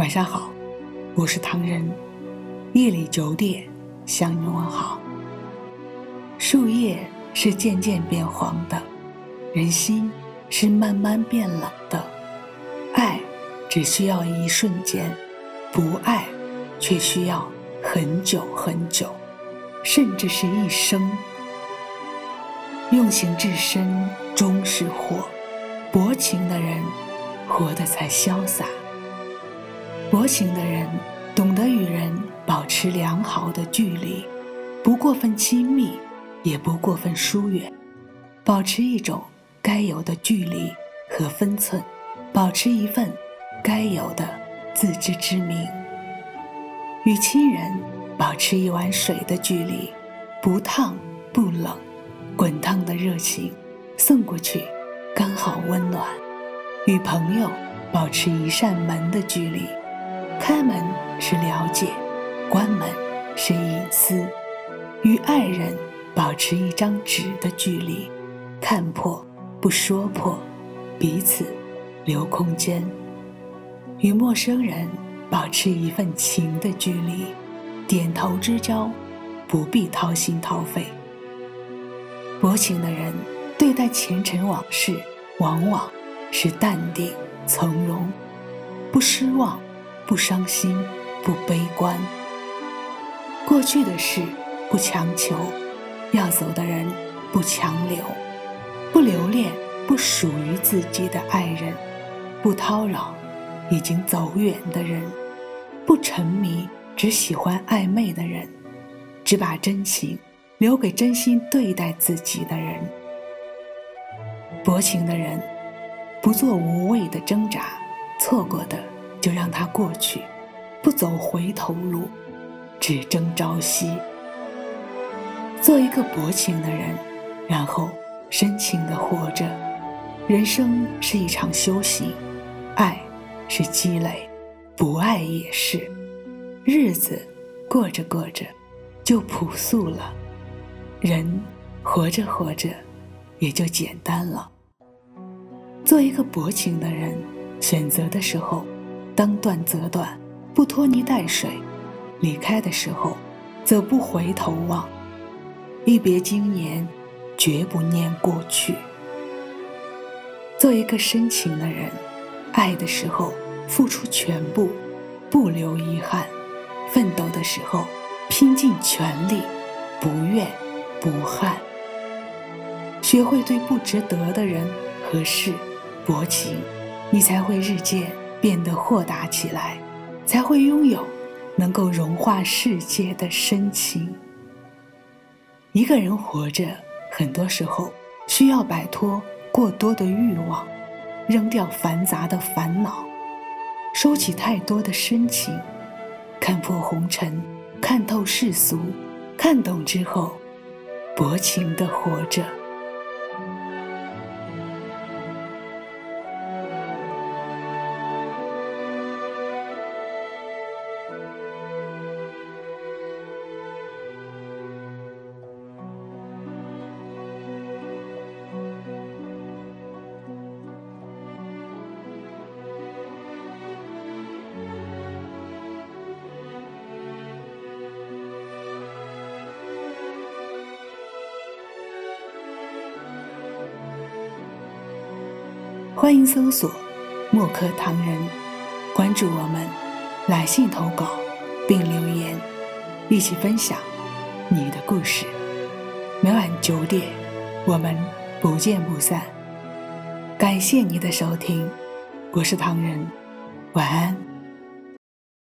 晚上好，我是唐人。夜里九点向你问好。树叶是渐渐变黄的，人心是慢慢变冷的。爱只需要一瞬间，不爱却需要很久很久，甚至是一生。用情至深终是祸，薄情的人活得才潇洒。薄情的人懂得与人保持良好的距离，不过分亲密，也不过分疏远，保持一种该有的距离和分寸，保持一份该有的自知之明。与亲人保持一碗水的距离，不烫不冷，滚烫的热情送过去，刚好温暖。与朋友保持一扇门的距离。开门是了解，关门是隐私。与爱人保持一张纸的距离，看破不说破，彼此留空间。与陌生人保持一份情的距离，点头之交，不必掏心掏肺。薄情的人对待前尘往事，往往是淡定从容，不失望。不伤心，不悲观。过去的事不强求，要走的人不强留，不留恋不属于自己的爱人，不叨扰已经走远的人，不沉迷只喜欢暧昧的人，只把真情留给真心对待自己的人。薄情的人不做无谓的挣扎，错过的。就让它过去，不走回头路，只争朝夕。做一个薄情的人，然后深情的活着。人生是一场修行，爱是积累，不爱也是。日子过着过着，就朴素了；人活着活着，也就简单了。做一个薄情的人，选择的时候。当断则断，不拖泥带水；离开的时候，则不回头望。一别经年，绝不念过去。做一个深情的人，爱的时候付出全部，不留遗憾；奋斗的时候拼尽全力，不怨不憾。学会对不值得的人和事薄情，你才会日渐。变得豁达起来，才会拥有能够融化世界的深情。一个人活着，很多时候需要摆脱过多的欲望，扔掉繁杂的烦恼，收起太多的深情，看破红尘，看透世俗，看懂之后，薄情的活着。欢迎搜索“墨客唐人”，关注我们，来信投稿并留言，一起分享你的故事。每晚九点，我们不见不散。感谢你的收听，我是唐人，晚安。